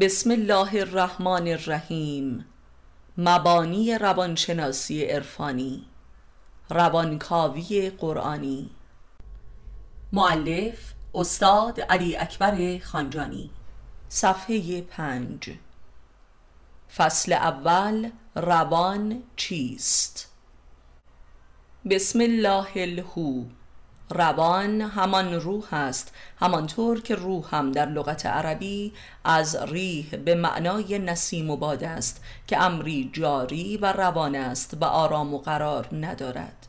بسم الله الرحمن الرحیم. مبانی روانشناسی عرفانی. روانکاوی قرآنی. معلف استاد علی اکبر خانجانی. صفحه پنج. فصل اول روان چیست؟ بسم الله الهو. روان همان روح است. همانطور که روح هم در لغت عربی از ریح به معنای نسیم و باد است که امری جاری و روان است و آرام و قرار ندارد.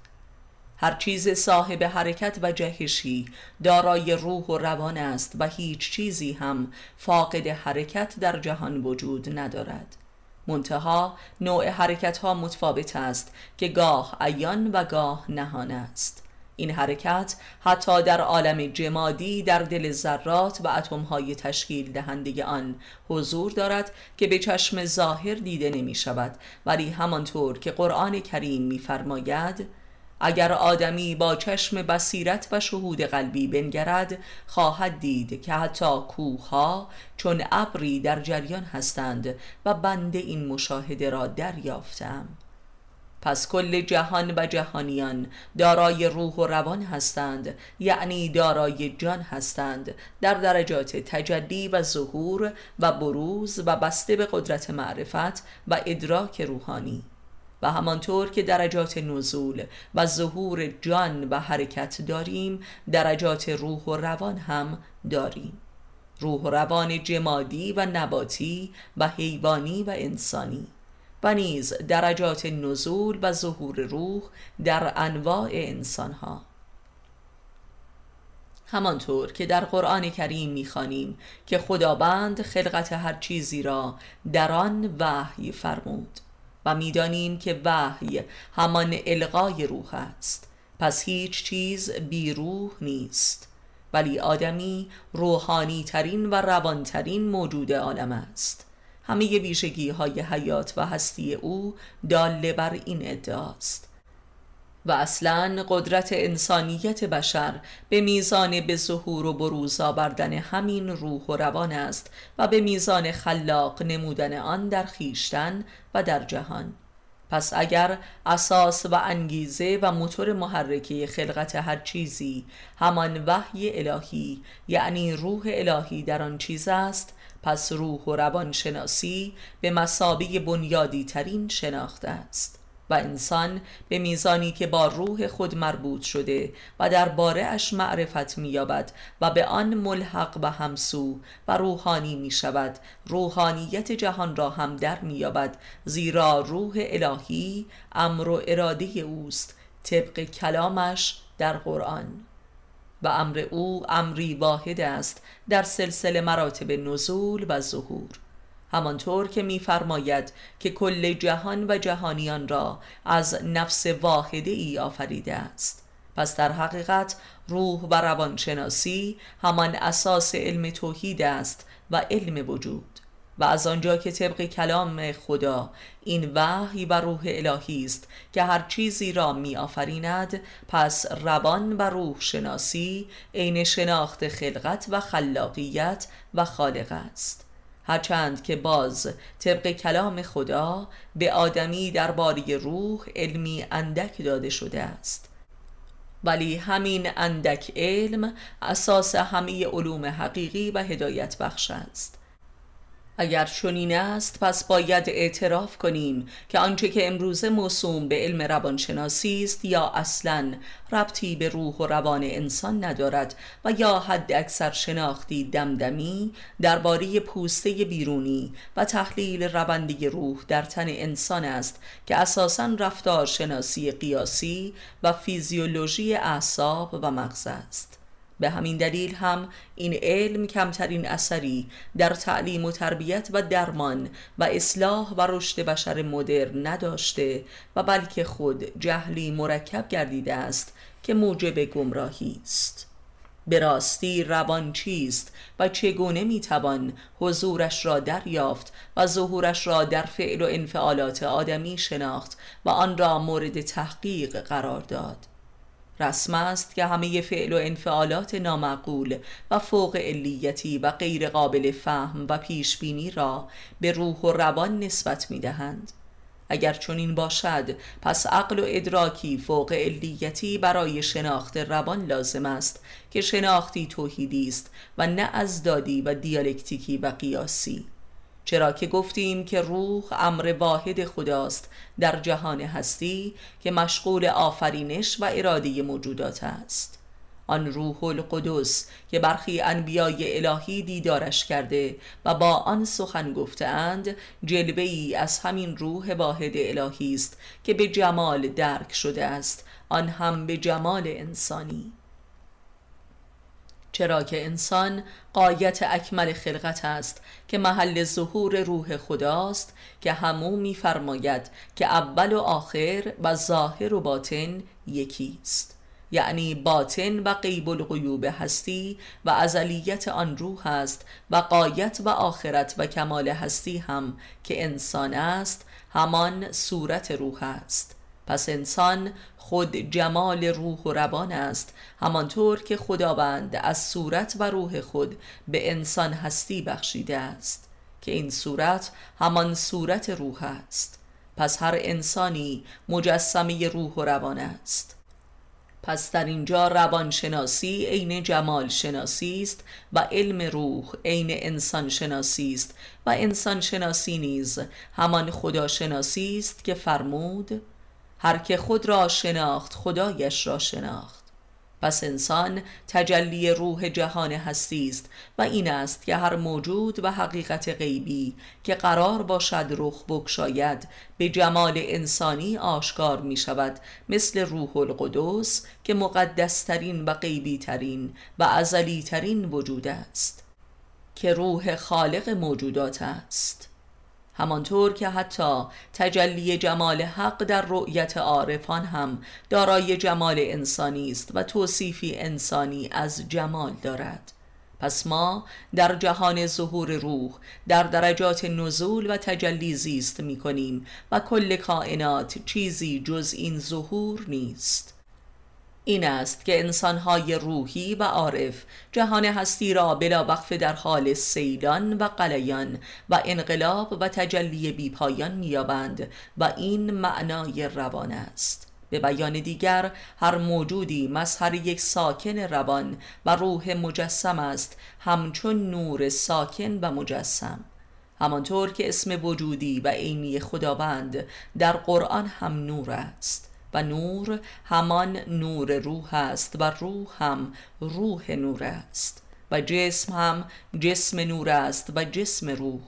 هر چیز صاحب حرکت و جهشی دارای روح و روان است و هیچ چیزی هم فاقد حرکت در جهان وجود ندارد. منتها نوع حرکت ها متفاوت است که گاه عیان و گاه نهان است. این حرکت حتی در عالم جمادی در دل ذرات و اتمهای تشکیل دهنده آن حضور دارد که به چشم ظاهر دیده نمی شود. ولی همانطور که قرآن کریم می‌فرماید اگر آدمی با چشم بصیرت و شهود قلبی بنگرد خواهد دید که حتی کوها چون ابری در جریان هستند و بنده این مشاهده را دریافتم. پس کل جهان و جهانیان دارای روح و روان هستند یعنی دارای جان هستند در درجات تجلی و ظهور و بروز و بسته به قدرت معرفت و ادراک روحانی. و همانطور که درجات نزول و ظهور جان و حرکت داریم درجات روح و روان هم داریم. روح و روان جمادی و نباتی و حیوانی و انسانی. و نیز درجات نزول و ظهور روح در انواع انسانها. همانطور که در قرآن کریم می‌خوانیم که خداوند خلقت هر چیزی را در آن وحی فرمود و می‌دانیم که وحی همان القای روح است. پس هیچ چیز بی روح نیست ولی آدمی روحانی ترین و روانترین موجود عالم است. همه ویژگی های حیات و هستی او داله بر این ادعاست. و اصلا قدرت انسانیت بشر به میزان به ظهور و بروز آوردن همین روح و روان است و به میزان خلاق نمودن آن در خیشتن و در جهان. پس اگر اساس و انگیزه و موتور محرکه خلقت هر چیزی همان وحی الهی یعنی روح الهی در آن چیز است پس روح و روان شناسی به مسابی بنیادی ترین شناخته است و انسان به میزانی که با روح خود مربوط شده و در اش معرفت مییابد و به آن ملحق و همسو و روحانی می شود روحانیت جهان را هم در مییابد زیرا روح الهی امر و اراده اوست طبق کلامش در قرآن. و امر او امری واحد است در سلسله مراتب نزول و ظهور. همانطور که میفرماید که کل جهان و جهانیان را از نفس واحده ای آفریده است. پس در حقیقت روح و روانشناسی همان اساس علم توحید است و علم وجود. و از آنجا که طبق کلام خدا این وحی و روح الهی است که هر چیزی را می آفریند پس روان و روح شناسی عین شناخت خلقت و خلاقیت و خالق است. هرچند که باز طبق کلام خدا به آدمی درباره روح علمی اندک داده شده است. ولی همین اندک علم اساس همه علوم حقیقی و هدایت بخش است. اگر چنین است پس باید اعتراف کنیم که آنچه که امروزه موسوم به علم روانشناسی است یا اصلا ربطی به روح و روان انسان ندارد و یا حد اکثر شناختی دمدمی درباره پوسته بیرونی و تحلیل روندی روح در تن انسان است که اساسا رفتار شناسی قیاسی و فیزیولوژی اعصاب و مغز است. به همین دلیل هم این علم کمترین اثری در تعلیم و تربیت و درمان و اصلاح و رشد بشر مدرن نداشته و بلکه خود جهلی مرکب گردیده است که موجب گمراهی است. به راستی روان چیست و چگونه می‌توان حضورش را دریافت و ظهورش را در فعل و انفعالات آدمی شناخت و آن را مورد تحقیق قرار داد؟ رسم است که همه فعل و انفعالات نامعقول و فوق علیتی و غیر قابل فهم و پیش بینی را به روح و روان نسبت می دهند اگر چنین باشد پس عقل و ادراکی فوق علیتی برای شناخت روان لازم است که شناختی توحیدی است و نه از دادی و دیالکتیکی و قیاسی. چرا که گفتیم که روح امر واحد خداست در جهان هستی که مشغول آفرینش و اراده موجودات است. آن روح القدس که برخی انبیای الهی دیدارش کرده و با آن سخن گفتند جلوه ای از همین روح واحد الهی است که به جمال درک شده است. آن هم به جمال انسانی. چرا که انسان قایت اکمل خلقت است که محل ظهور روح خداست که همو میفرماید که اول و آخر و ظاهر و باطن یکی است یعنی باطن و قیب الغیوب هستی و ازلیت آن روح است و قایت و آخرت و کمال هستی هم که انسان است همان صورت روح است. پس انسان خود جمال روح و روان است همانطور که خداوند از صورت و روح خود به انسان هستی بخشیده است که این صورت همان صورت روح است. پس هر انسانی مجسمه روح و روان است. پس در اینجا روانشناسی عین جمال شناسی است و علم روح عین انسان شناسی است و انسان شناسی نیز همان خدا شناسی است که فرمود هر که خود را شناخت خدایش را شناخت. پس انسان تجلی روح جهان هستی است و این است که هر موجود و حقیقت غیبی که قرار باشد رخ بکشاید به جمال انسانی آشکار می شود مثل روح القدس که مقدسترین و غیبی ترین و ازلی ترین وجود است. که روح خالق موجودات است. همانطور که حتی تجلی جمال حق در رؤیت عارفان هم دارای جمال انسانی است و توصیفی انسانی از جمال دارد. پس ما در جهان ظهور روح در درجات نزول و تجلی زیست می کنیم و کل کائنات چیزی جز این ظهور نیست. این است که انسانهای روحی و عارف جهان هستی را بلا وقف در حال سیلان و قلیان و انقلاب و تجلی بیپایان میابند و این معنای روان است. به بیان دیگر هر موجودی مظهر یک ساکن روان و روح مجسم است همچون نور ساکن و مجسم. همانطور که اسم وجودی و عینی خداوند در قرآن هم نور است. و نور همان نور روح است و روح هم روح نور است. و جسم هم جسم نور است و جسم روح.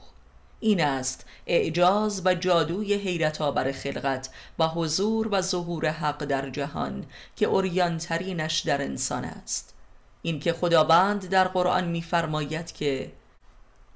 این است اعجاز و جادوی حیرت آور خلقت و حضور و ظهور حق در جهان که اوریانترینش در انسان است. این که خداوند در قرآن میفرماید که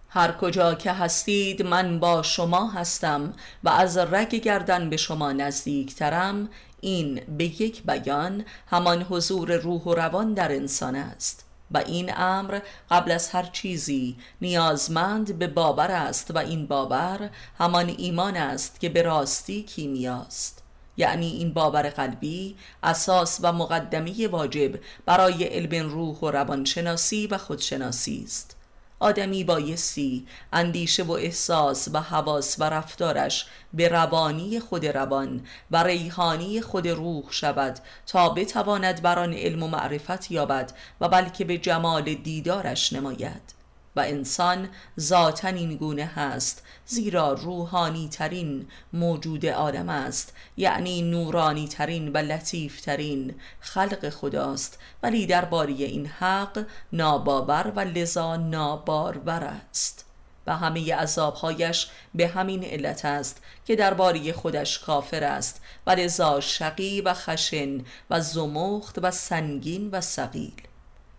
هر کجا که هستید من با شما هستم و از رگ گردن به شما نزدیکترم این به یک بیان همان حضور روح و روان در انسان است و این امر قبل از هر چیزی نیازمند به باور است و این باور همان ایمان است که به راستی کیمیاست یعنی این باور قلبی اساس و مقدمی واجب برای علم روح و روانشناسی و خودشناسی است. آدمی بایستی اندیشه و احساس و حواس و رفتارش به روانی خود روان و ریحانی خود روح شود تا بتواند بر آن علم و معرفت یابد و بلکه به جمال دیدارش نماید. و انسان ذاتا این گونه هست زیرا روحانی ترین موجود آدم است یعنی نورانی ترین و لطیف ترین خلق خداست. ولی درباره این حق ناباور و لذا نابارور است. و همه عذابهایش به همین علت است که درباره خودش کافر است و لذا شقی و خشن و زمخت و سنگین و سقیل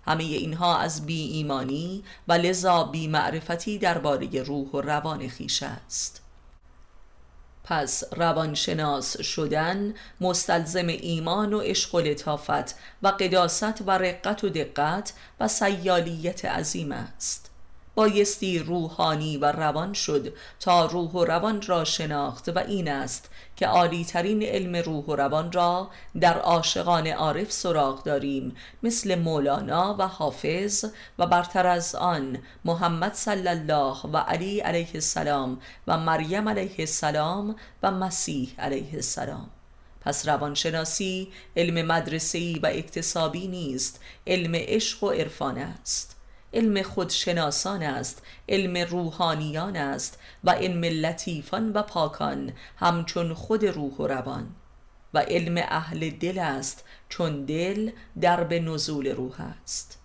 همه اینها از بی ایمانی و لذا بی معرفتی درباره روح و روان خیش است. پس روانشناس شدن مستلزم ایمان و عشق و لطافت و قداست و رقت و دقت و سیالیت عظیم است. بایستی روحانی و روان شد تا روح و روان را شناخت و این است که عالی ترین علم روح و روان را در عاشقان عارف سراغ داریم مثل مولانا و حافظ و برتر از آن محمد صلی الله و علی علیه السلام و مریم علیه السلام و مسیح علیه السلام. پس روانشناسی علم مدرسه‌ای و اکتسابی نیست علم عشق و عرفان است. علم خودشناسان است علم روحانیان است و علم لطیفان و پاکان همچون خود روح و روان. و علم اهل دل است چون دل در به نزول روح است.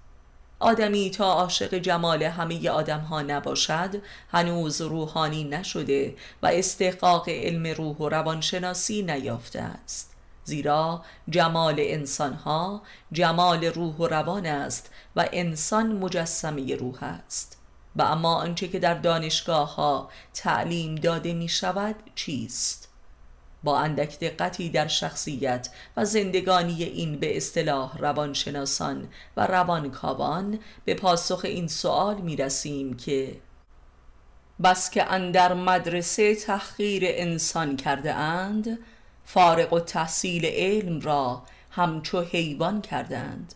آدمی تا عاشق جمال همه آدم ها نباشد هنوز روحانی نشده و استحقاق علم روح و روانشناسی نیافته است. زیرا جمال انسان ها جمال روح و روان است و انسان مجسمه روح است و اما آنچه که در دانشگاه ها تعلیم داده می شود چیست؟ با اندک دقتی در شخصیت و زندگانی این به اصطلاح روانشناسان و روانکاوان به پاسخ این سوال می رسیم که بس که اندر مدرسه تحقیر انسان کرده اند فارغ و تحصیل علم را همچو حیوان کردند.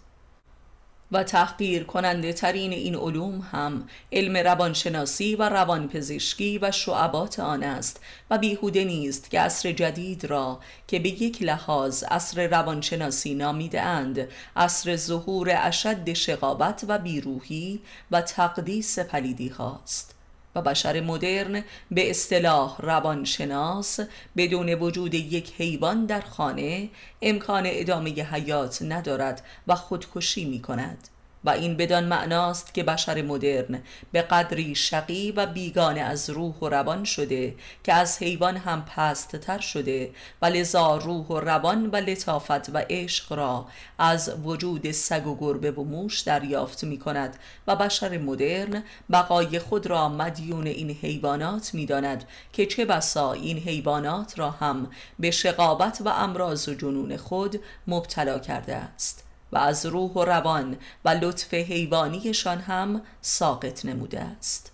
و تحقیر کننده ترین این علوم هم علم روانشناسی و روانپزشکی و شعبات آن است و بیهوده نیست که عصر جدید را که به یک لحاظ عصر روانشناسی نامیده اند عصر ظهور اشد شقابت و بیروحی و تقدیس پلیدی هاست. بشر مدرن به اصطلاح روانشناس بدون وجود یک حیوان در خانه امکان ادامه حیات ندارد و خودکشی می کند و این بدان معناست که بشر مدرن به قدری شقی و بیگانه از روح و روان شده که از حیوان هم پست تر شده و لذا روح و روان و لطافت و عشق را از وجود سگ و گربه و موش دریافت می کند و بشر مدرن بقای خود را مدیون این حیوانات می داند که چه بسا این حیوانات را هم به شقابت و امراض و جنون خود مبتلا کرده است. و از روح و روان و لطف حیوانیشان هم ساقط نموده است.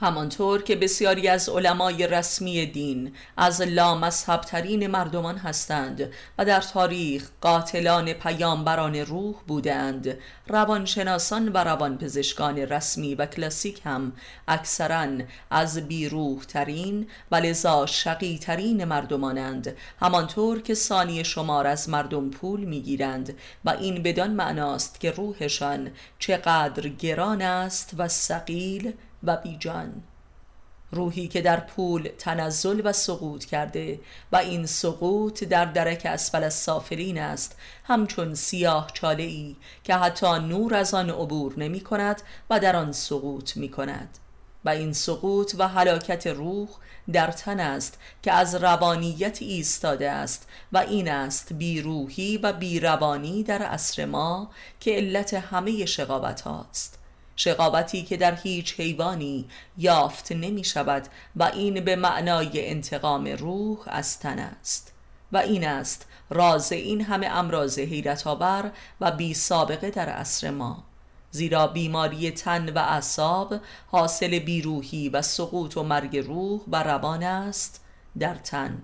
همانطور که بسیاری از علمای رسمی دین از لامذهب ترین مردمان هستند و در تاریخ قاتلان پیامبران روح بودند روانشناسان و روانپزشکان رسمی و کلاسیک هم اکثرا از بیروح ترین و لذا شقی ترین مردمانند. همانطور که ثانی شمار از مردم پول می‌گیرند و این بدان معناست که روحشان چقدر گران است و سقیل و بیجان. روحی که در پول تنزل و سقوط کرده و این سقوط در درک اسفل سافلین است همچون سیاه چاله ای که حتی نور از آن عبور نمی کند و در آن سقوط می کند. و این سقوط و حلاکت روح در تن است که از روانیت ایستاده است و این است بیروحی و بیروانی در عصر ما که علت همه شقابت هاست شقابتی که در هیچ حیوانی یافت نمی شود و این به معنای انتقام روح از تن است و این است راز این همه امراض حیرت آور و بی سابقه در عصر ما. زیرا بیماری تن و اعصاب حاصل بیروحی و سقوط و مرگ روح و روان است در تن.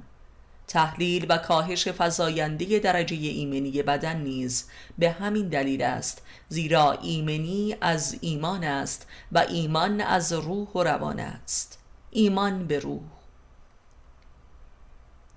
تحلیل و کاهش فزاینده درجه ایمنی بدن نیز به همین دلیل است زیرا ایمنی از ایمان است و ایمان از روح و روان است. ایمان به روح.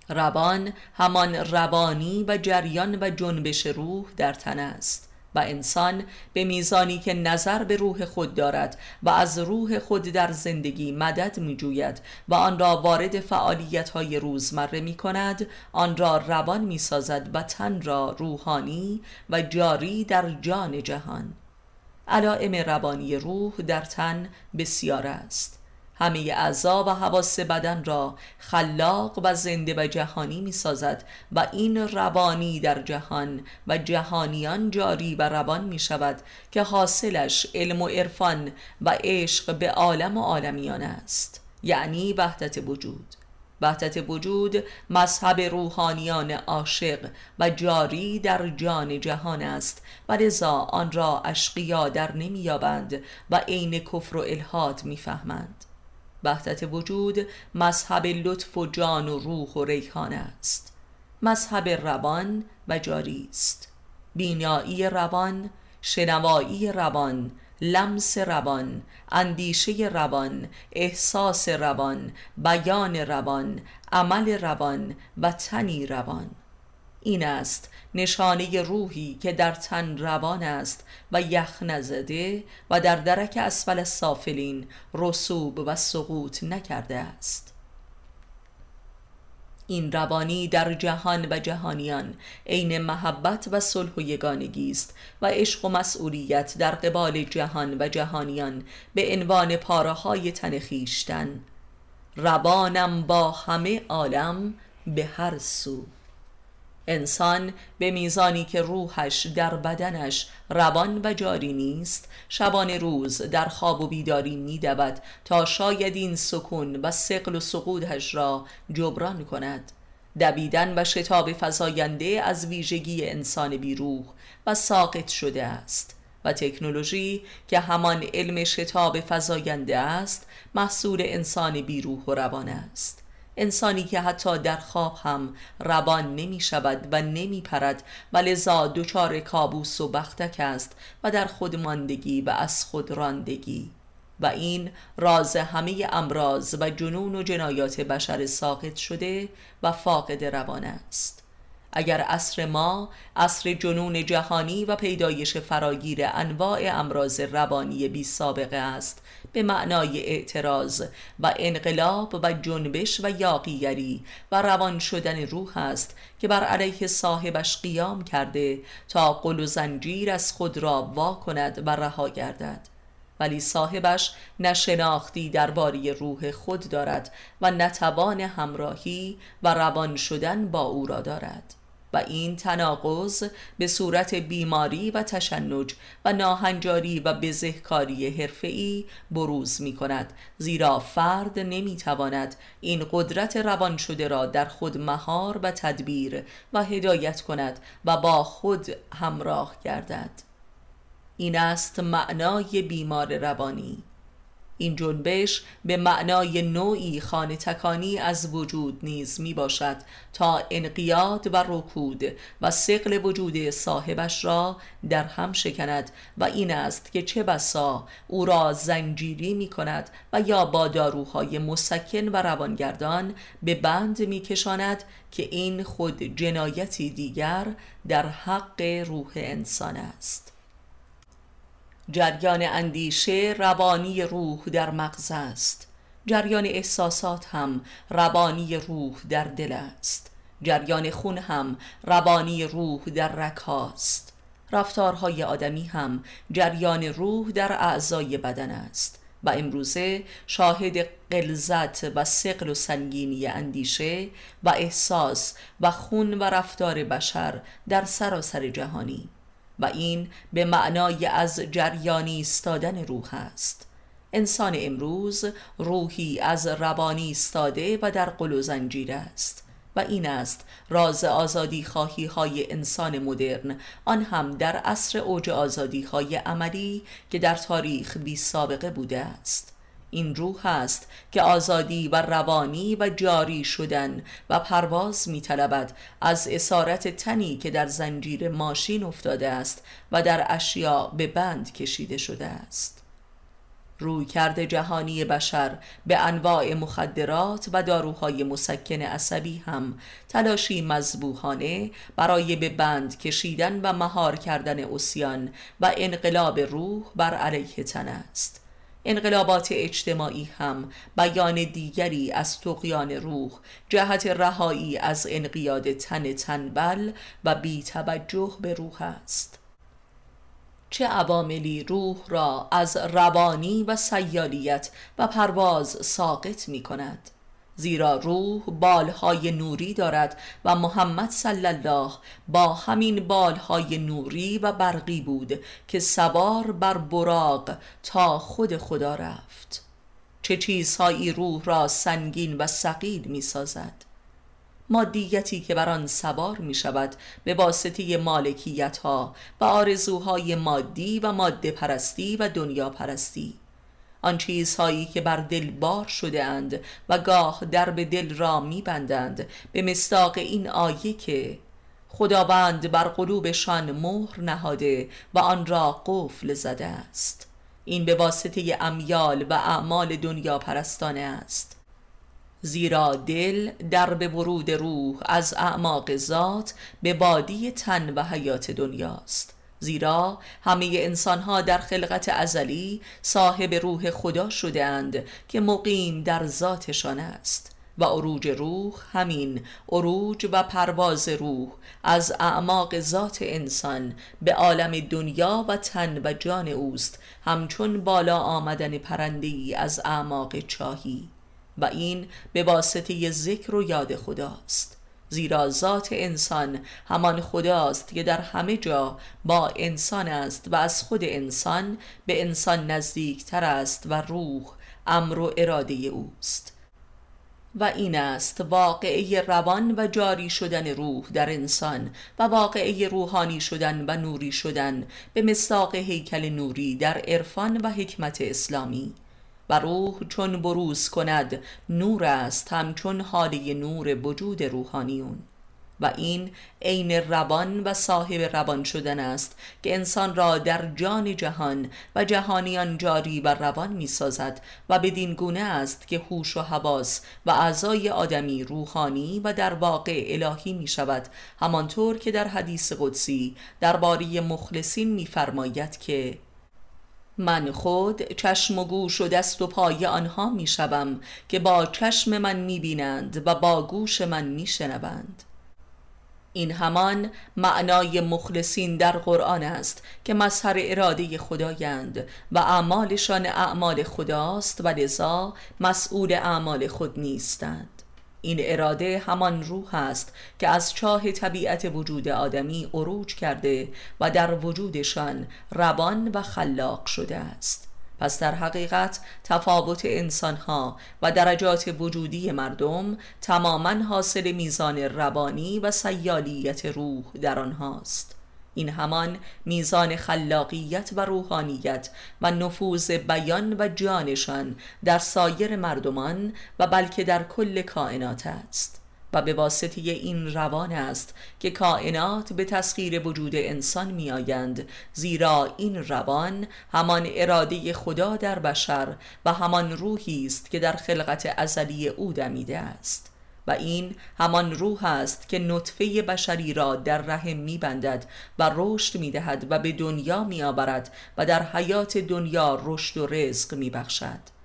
روان همان روانی و جریان و جنبش روح در تن است. و انسان به میزانی که نظر به روح خود دارد و از روح خود در زندگی مدد می جوید و آن را وارد فعالیت های روزمره می کند آن را روان می سازد و تن را روحانی و جاری در جان جهان. علائم روانی روح در تن بسیار است. همه اعضا و حواس بدن را خلاق و زنده و جهانی می سازد و این روانی در جهان و جهانیان جاری و روان می شود که حاصلش علم و عرفان و عشق به عالم و عالمیان است. یعنی وحدت وجود. وحدت وجود مذهب روحانیان عاشق و جاری در جان جهان است و لذا آن را اشقیا در نمییابند و عین کفر و الهاد می‌فهمند. وحدت وجود مذهب لطف و جان و روح و ریحان است. مذهب روان و جاری است. بینایی روان شنوایی روان لمس روان اندیشه روان احساس روان بیان روان عمل روان و تنی روان. این است نشانه روحی که در تن روان است و یخ نزده و در درک اسفل سافلین رسوب و سقوط نکرده است. این روانی در جهان و جهانیان عین محبت و صلح و یگانگی است و عشق و مسئولیت در قبال جهان و جهانیان به عنوان پاره های تن خیشتن روانم با همه عالم به هر سو. انسان به میزانی که روحش در بدنش روان و جاری نیست شبان روز در خواب و بیداری میدود تا شاید این سکون و سقل و سقودش را جبران کند. دویدن و شتاب فزاینده از ویژگی انسان بیروح و ساقط شده است و تکنولوژی که همان علم شتاب فزاینده است محصول انسان بیروح و روان است. انسانی که حتی در خواب هم روان نمی شود و نمی پرد و لذا دچار کابوس و بختک است و در خودماندگی و از خود راندگی. و این راز همه امراض و جنون و جنایات بشر ساقط شده و فاقد روان است. اگر عصر ما عصر جنون جهانی و پیدایش فراگیر انواع امراض روانی بی سابقه است به معنای اعتراض و انقلاب و جنبش و یاقیگری و روان شدن روح است که بر علیه صاحبش قیام کرده تا قل و زنجیر از خود را وا کند و رها گردد. ولی صاحبش نه شناختی درباره روح خود دارد و نتوان همراهی و روان شدن با او را دارد. و این تناقض به صورت بیماری و تشنج و ناهنجاری و بزهکاری حرفه‌ای بروز می کند زیرا فرد نمی تواند این قدرت روان شده را در خود مهار و تدبیر و هدایت کند و با خود همراه گردد. این است معنای بیمار روانی. این جنبش به معنای نوعی خانه تکانی از وجود نیز می باشد تا انقیاد و رکود و سقل وجود صاحبش را در هم شکند و این است که چه بسا او را زنجیری می کند و یا با داروهای مسکن و روانگردان به بند می کشاند که این خود جنایتی دیگر در حق روح انسان است. جریان اندیشه روانی روح در مغز است. جریان احساسات هم روانی روح در دل است. جریان خون هم روانی روح در رکاست رفتارهای آدمی هم جریان روح در اعضای بدن است. و امروزه شاهد قلزت و سقل و سنگینی اندیشه و احساس و خون و رفتار بشر در سراسر جهانی. و این به معنای از جریانی ایستادن روح است. انسان امروز روحی از روانی استاده و در قل و زنجیر است و این است راز آزادی خواهی های انسان مدرن. آن هم در عصر اوج آزادی های عملی که در تاریخ بی سابقه بوده است. این روح است که آزادی و روانی و جاری شدن و پرواز می طلبد از اسارت تنی که در زنجیر ماشین افتاده است و در اشیاء به بند کشیده شده است. روی کرده جهانی بشر به انواع مخدرات و داروهای مسکن عصبی هم تلاشی مذبوحانه برای به بند کشیدن و مهار کردن اسیان و انقلاب روح بر علیه تن است. انقلابات اجتماعی هم بیان دیگری از تقیان روح جهت رهایی از انقیاد تن تنبل و بی توجه به روح است. چه عواملی روح را از روانی و سیالیت و پرواز ساقط می کند زیرا روح بالهای نوری دارد و محمد صلی الله با همین بالهای نوری و برقی بود که سوار بر براق تا خود خدا رفت. چه چیزهایی روح را سنگین و سقیل می سازد مادیتی که بر آن سوار می شود به واسطه مالکیت ها و آرزوهای مادی و ماده پرستی و دنیا پرستی آن چیزهایی که بر دل بار شده اند و گاه درب دل را می بندند. به مستاق این آیه که خداوند بر قلوبشان مهر نهاده و آن را قفل زده است. این به واسطه امیال و اعمال دنیا پرستانه است. زیرا دل در به ورود روح از اعماق ذات به بادی تن و حیات دنیاست. زیرا همه انسانها در خلقت ازلی صاحب روح خدا شده اند که مقیم در ذاتشان است و عروج روح همین عروج و پرواز روح از اعماق ذات انسان به عالم دنیا و تن و جان اوست همچون بالا آمدن پرندهی از اعماق چاهی. و این به واسطه ذکر و یاد خداست. زیرا ذات انسان. همان خداست که در همه جا با انسان است و از خود انسان به انسان نزدیکتر است و روح امر و اراده اوست. و این است واقعه روان و جاری شدن روح در انسان و واقعه روحانی شدن و نوری شدن به مصداق هیکل نوری در عرفان و حکمت اسلامی. و روح چون بروز کند نور است همچون حالی نور وجود روحانیون. و این عین روان و صاحب روان شدن است که انسان را در جان جهان و جهانیان جاری و روان می سازد و بدین گونه است که هوش و حواس و اعضای آدمی روحانی و در واقع الهی می شود همانطور که در حدیث قدسی درباره مخلصین میفرماید که من خود چشم و گوش و دست و پای آنها می شوم که با چشم من می بینند و با گوش من می شنوند. این همان معنای مخلصین در قرآن است که مظهر اراده خدایند و اعمالشان اعمال خداست و لذا مسئول اعمال خود نیستند. این اراده همان روح است که از چاه طبیعت وجود آدمی عروج کرده و در وجودشان روان و خلاق شده است. پس در حقیقت تفاوت انسانها و درجات وجودی مردم تماما حاصل میزان روانی و سیالیت روح در آنهاست. این همان میزان خلاقیت و روحانیت و نفوذ بیان و جانشان در سایر مردمان و بلکه در کل کائنات است و به واسطه این روان است که کائنات به تسخیر وجود انسان می آیند زیرا این روان همان اراده خدا در بشر و همان روحی است که در خلقت ازلی او دمیده است. و این همان روح است که نطفه بشری را در رحم میبندد و رشد می‌دهد و به دنیا میآورد و در حیات دنیا رشد و رزق میبخشد.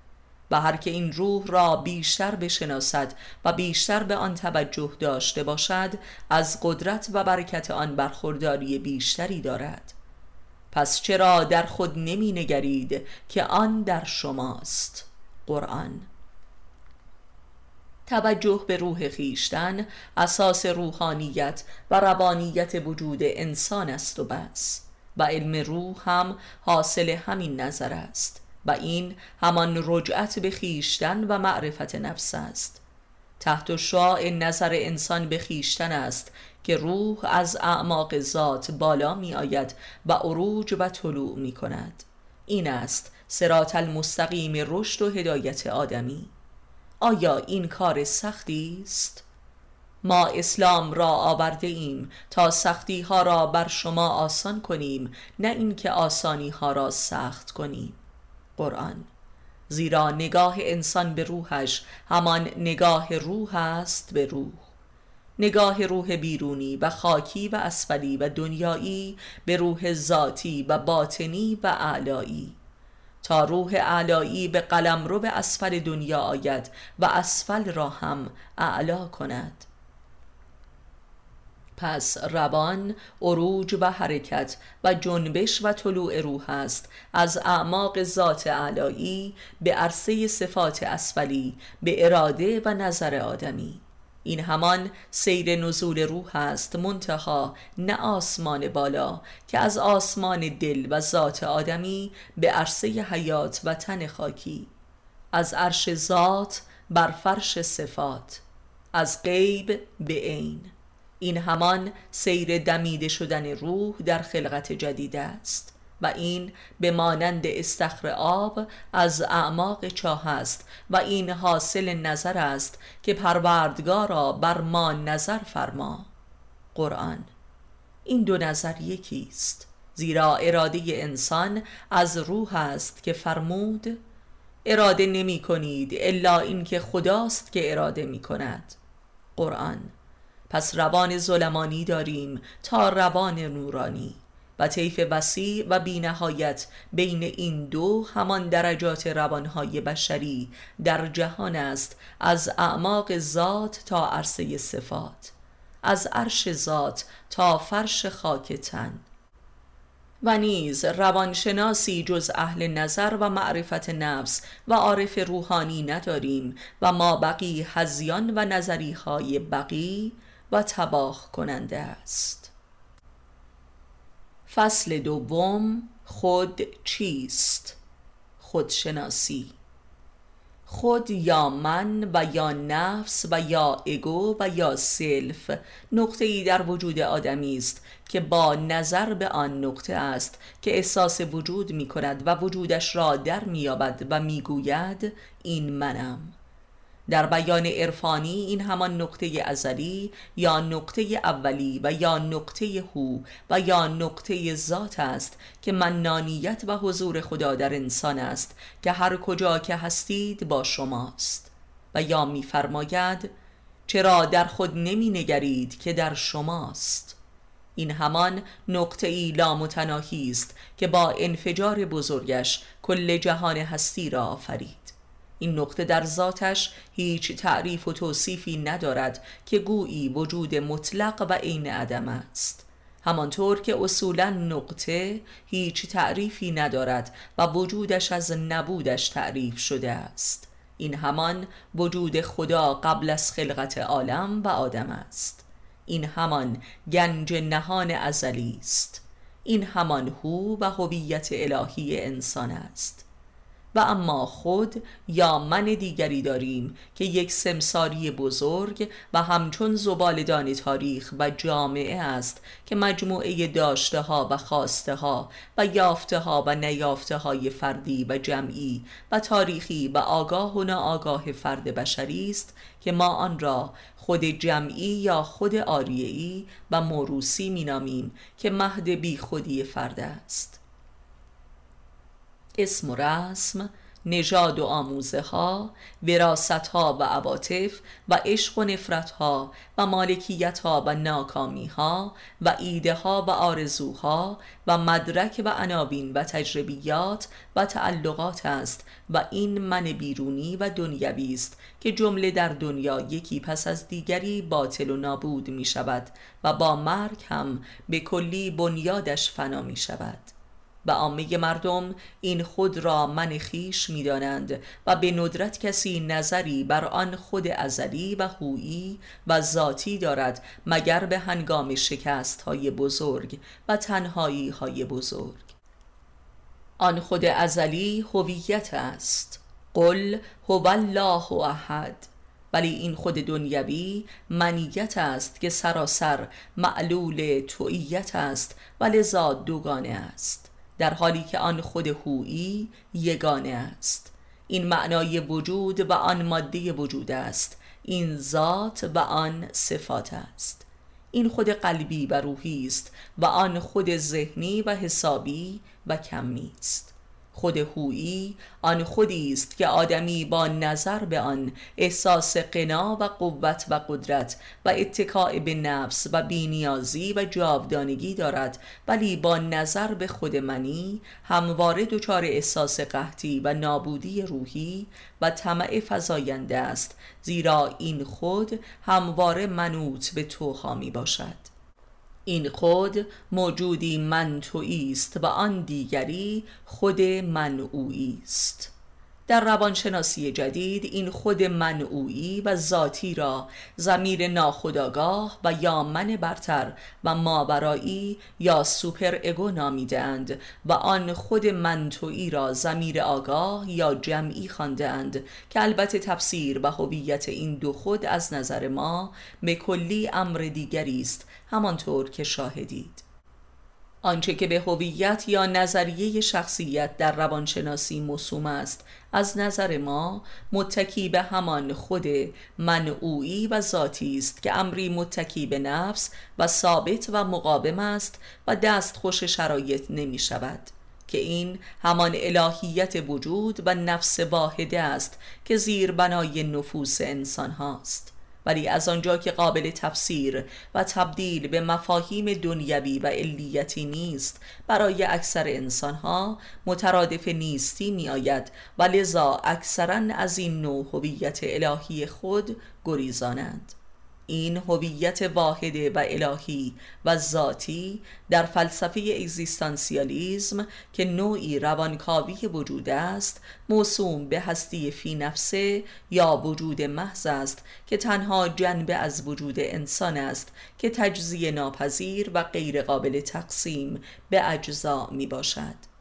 و هر که این روح را بیشتر بشناسد و بیشتر به آن توجه داشته باشد از قدرت و برکت آن برخورداری بیشتری دارد. پس چرا در خود نمی نگرید که آن در شماست؟ قرآن توجه به روح خیشتن اساس روحانیت و روانیت وجود انسان است و بس. و علم روح هم حاصل همین نظر است و این همان رجعت به خیشتن و معرفت نفس است. تحت شعاع نظر انسان به خیشتن است که روح از اعماق ذات بالا می آید و عروج و طلوع می کند این است سرات المستقیم رشد و هدایت آدمی. آیا این کار سختی است؟ ما اسلام را آورده ایم تا سختی ها را بر شما آسان کنیم نه اینکه آسانی ها را سخت کنیم. قرآن زیرا نگاه انسان به روحش همان نگاه روح است به روح. نگاه روح بیرونی و خاکی و اسفلی و دنیایی به روح ذاتی و باطنی و اعلایی. تا روح علایی به قلم رو به اسفل دنیا آید و اسفل را هم اعلا کند. پس روان عروج و حرکت و جنبش و طلوع روح است. از اعماق ذات علایی به عرصه صفات اسفلی به اراده و نظر آدمی. این همان سیر نزول روح است منتها نه آسمان بالا که از آسمان دل و ذات آدمی به عرصه حیات و تن خاکی. از عرش ذات بر فرش صفات از غیب به عین. این همان سیر دمیده شدن روح در خلقت جدید است. و این به مانند استخر آب از اعماق چاه است و این حاصل نظر است که پروردگارا بر ما نظر فرما. قرآن این دو نظر یکی است زیرا اراده انسان از روح است که فرمود اراده نمی کنید الا اینکه خداست که اراده می کند. قرآن پس روان ظلمانی داریم تا روان نورانی. طیف وسیع و بینهایت بین این دو همان درجات روانهای بشری در جهان است از اعماق ذات تا عرصه صفات از عرش ذات تا فرش خاک تن. و نیز روانشناسی جز اهل نظر و معرفت نفس و عارف روحانی نداریم و ما بقی هزیان و نظری های بقی و تباه کننده است. فصل دوم خود چیست؟ خودشناسی خود یا من و یا نفس و یا اگو و یا سلف نقطه ای در وجود آدمی است که با نظر به آن نقطه است که احساس وجود می کند و وجودش را در میابد و می‌گوید این منم. در بیان عرفانی این همان نقطه ازلی یا نقطه اولی و یا نقطه هو و یا نقطه ذات است که منانیت و حضور خدا در انسان است که هر کجا که هستید با شماست. و یا میفرماید چرا در خود نمی نگرید که در شماست؟ این همان نقطه ای لامتناهی است که با انفجار بزرگش کل جهان هستی را آفرید. این نقطه در ذاتش هیچ تعریف و توصیفی ندارد که گویی وجود مطلق و عین عدم است. همانطور که اصولا نقطه هیچ تعریفی ندارد و وجودش از نبودش تعریف شده است. این همان وجود خدا قبل از خلقت عالم و آدم است. این همان گنج نهان ازلی است. این همان هو و هویت الهی انسان است. و اما خود یا من دیگری داریم که یک سمساری بزرگ و همچون زبالدان تاریخ و جامعه است که مجموعه داشته ها و خواسته ها و یافته ها و نیافته های فردی و جمعی و تاریخی و آگاه و ناآگاه فرد بشری است که ما آن را خود جمعی یا خود آریعی و موروسی مینامیم که مهد بی خودی فرد است. اسم و رسم نژاد و آموزه ها وراست ها و عواطف و عشق و نفرت ها و مالکیت ها و ناکامی ها و ایده ها و آرزوها و مدرک و عناوین و تجربیات و تعلقات است و این من بیرونی و دنیوی است که جمله در دنیا یکی پس از دیگری باطل و نابود می شود و با مرگ هم به کلی بنیادش فنا می شود و عامه مردم این خود را من خیش می دانند و به ندرت کسی نظری بر آن خود ازلی و هویی و ذاتی دارد مگر به هنگام شکست های بزرگ و تنهایی های بزرگ. آن خود ازلی هویت است. قل هو الله احد. ولی این خود دنیوی منیت است که سراسر معلول توییت است و لذا دوگانه است. در حالی که آن خود هویی یگانه است. این معنای وجود و آن ماده وجود است. این ذات و آن صفات است. این خود قلبی و روحی است و آن خود ذهنی و حسابی و کمی است. خود هویی آن خودی است که آدمی با نظر به آن احساس قنا و قوت و قدرت و اتکاع به نفس و بینیازی و جاودانگی دارد. ولی با نظر به خود منی همواره دچار احساس قحطی و نابودی روحی و طمع فزاینده است. زیرا این خود همواره منوط به توها می باشد این خود موجودی من است و آن دیگری خود من است در روانشناسی جدید این خود منعویی و ذاتی را زمیر ناخداگاه و یا من برتر و ماورایی یا سوپر اگو نامیدند و آن خود منتویی را زمیر آگاه یا جمعی خواندند که البته تفسیر و هویت این دو خود از نظر ما به کلی امر دیگری است همانطور که شاهدید. آنچه که به هویت یا نظریه شخصیت در روانشناسی موسوم است از نظر ما متکی به همان خود منعوی و ذاتی است که امری متکی به نفس و ثابت و مقابم است و دست خوش شرایط نمی شود که این همان الهیت وجود و نفس واحده است که زیر بنای نفوس انسان هاست. ولی از آنجا که قابل تفسیر و تبدیل به مفاهیم دنیوی و علیتی نیست برای اکثر انسانها مترادف نیستی می آید و لذا اکثرا از این نوع هویت الهی خود گریزانند. این هویت واحده و الهی و ذاتی در فلسفه اگزیستانسیالیزم که نوعی روانکاوی وجود است موسوم به هستی فی نفسه یا وجود محض است که تنها جنبه از وجود انسان است که تجزیه ناپذیر و غیر قابل تقسیم به اجزا می باشد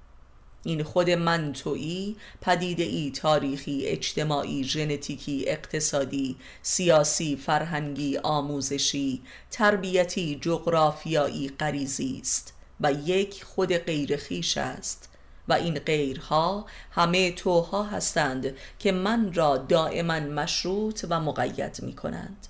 این خود منطوی پدیده ای تاریخی اجتماعی ژنتیکی اقتصادی سیاسی فرهنگی آموزشی تربیتی جغرافیایی غریزی است و یک خود غیر خیش است و این غیرها همه توها هستند که من را دائما مشروط و مقید می کنند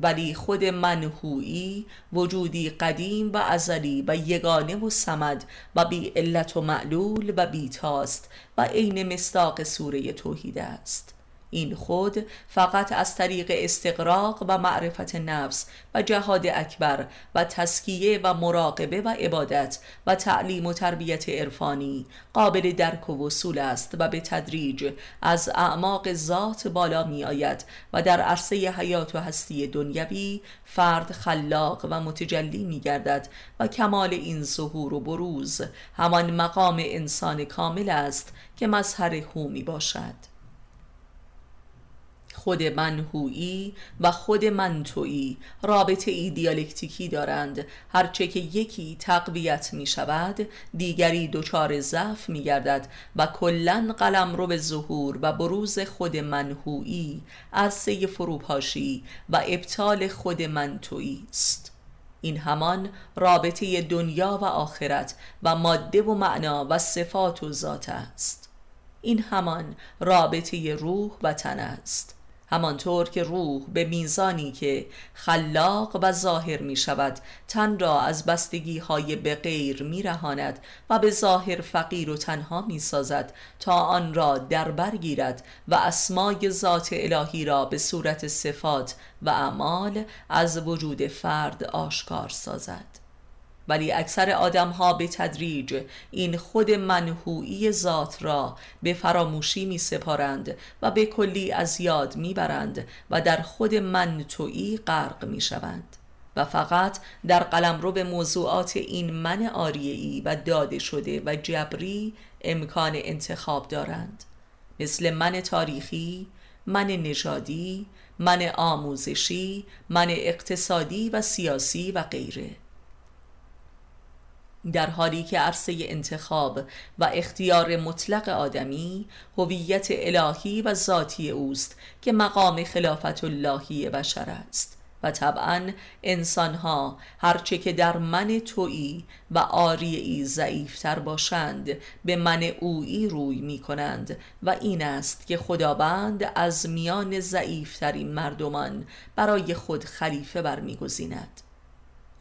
ولی خود منهویی وجودی قدیم و ازلی و یگانه و سمد و بی علت و معلول و بیتاست و عین مستاق سوره توحید است. این خود فقط از طریق استقراق و معرفت نفس و جهاد اکبر و تسکیه و مراقبه و عبادت و تعلیم و تربیت عرفانی قابل درک و وصول است و به تدریج از اعماق ذات بالا می آید و در عرصه حیات و هستی دنیوی فرد خلاق و متجلی می گردد و کمال این ظهور و بروز همان مقام انسان کامل است که مظهر هو می باشد. خود منهویی و خود منتویی رابطه ای دیالکتیکی دارند. هرچه که یکی تقویت می شود دیگری دچار ضعف می گردد و کلا قلم رو به ظهور و بروز خود منهویی عرصه فروپاشی و ابطال خود منتویی است. این همان رابطه دنیا و آخرت و ماده و معنا و صفات و ذات است. این همان رابطه روح و تن است. همانطور که روح به میزانی که خلاق و ظاهر می شود تن را از بستگی های به غیر می رهاند و به ظاهر فقیر و تنها می سازد تا آن را در برگیرد و اسمای ذات الهی را به صورت صفات و اعمال از وجود فرد آشکار سازد. ولی اکثر آدم ها به تدریج این خود منحوی ذات را به فراموشی می سپارند و به کلی از یاد می برند و در خود منتوی غرق می شوند و فقط در قلم رو به موضوعات این من آریعی و داده شده و جبری امکان انتخاب دارند. مثل من تاریخی، من نژادی، من آموزشی، من اقتصادی و سیاسی و غیره. در حالی که عرصه انتخاب و اختیار مطلق آدمی هویت الهی و ذاتی اوست که مقام خلافت اللهی بشر است. و طبعا انسانها هرچه که در من تویی و آریعی ضعیفتر باشند به من اویی روی می کنند و این است که خداوند از میان ضعیفترین مردمان برای خود خلیفه برمیگزیند.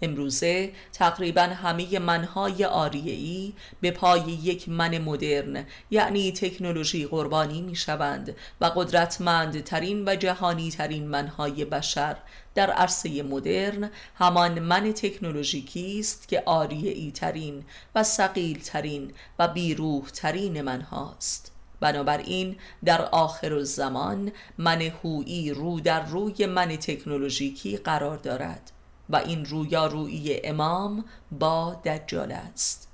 امروزه تقریبا همه منهای آریعی به پای یک من مدرن یعنی تکنولوژی قربانی می شوند و قدرتمندترین و جهانی ترین منهای بشر. در عرصه مدرن همان من تکنولوژیکی است که آریعی ترین و سقیل ترین و بیروح ترین من هاست بنابراین در آخر الزمان من هویی رو در روی من تکنولوژیکی قرار دارد. و این رویارویی امام با دجال است.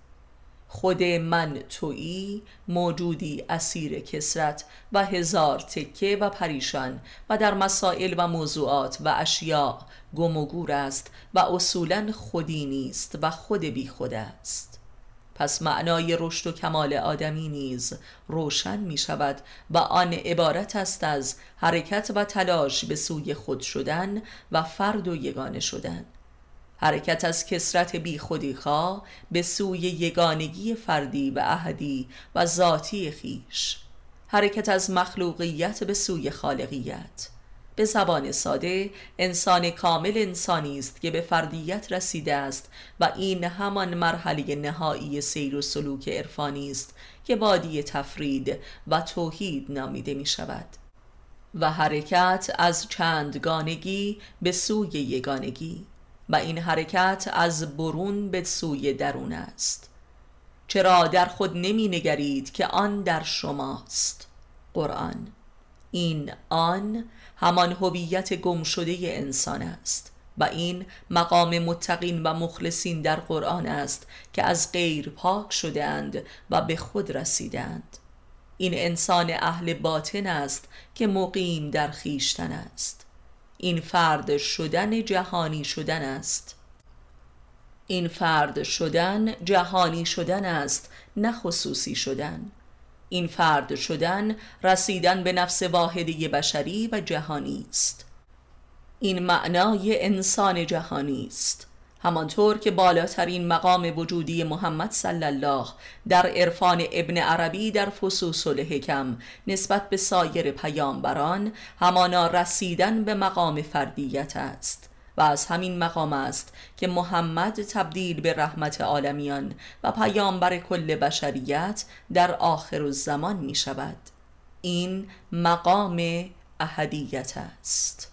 خود من تویی موجودی اسیر کسرت و هزار تکه و پریشان و در مسائل و موضوعات و اشیاء گم و گور است و اصولا خودی نیست و خود بی خود است. پس معنای رشد و کمال آدمی نیز روشن می شود و آن عبارت است از حرکت و تلاش به سوی خود شدن و فرد و یگانه شدن. حرکت از کسرت بی خودی خواه به سوی یگانگی فردی و احدی و ذاتی خیش. حرکت از مخلوقیت به سوی خالقیت. به زبان ساده انسان کامل انسانی است که به فردیت رسیده است و این همان مرحله نهایی سیر و سلوک عرفانی است که وادی تفرید و توحید نامیده می شود و حرکت از چندگانگی به سوی یگانگی. و این حرکت از برون به سوی درون است. چرا در خود نمی نگرید که آن در شماست؟ قرآن. این آن همان هویت گم شده انسان است و این مقام متقین و مخلصین در قرآن است که از غیر پاک شده اند و به خود رسیدند این انسان اهل باطن است که مقیم در خیشتن است. این فرد شدن جهانی شدن است. این فرد شدن جهانی شدن است نه خصوصی شدن. این فرد شدن رسیدن به نفس واحدی بشری و جهانی است. این معنای انسان جهانی است. همانطور که بالاترین مقام وجودی محمد صلی الله در عرفان ابن عربی در فصوص الحکم نسبت به سایر پیامبران همانا رسیدن به مقام فردیت است و از همین مقام است که محمد تبدیل به رحمت عالمیان و پیامبر کل بشریت در آخر الزمان می شود این مقام احدیت است.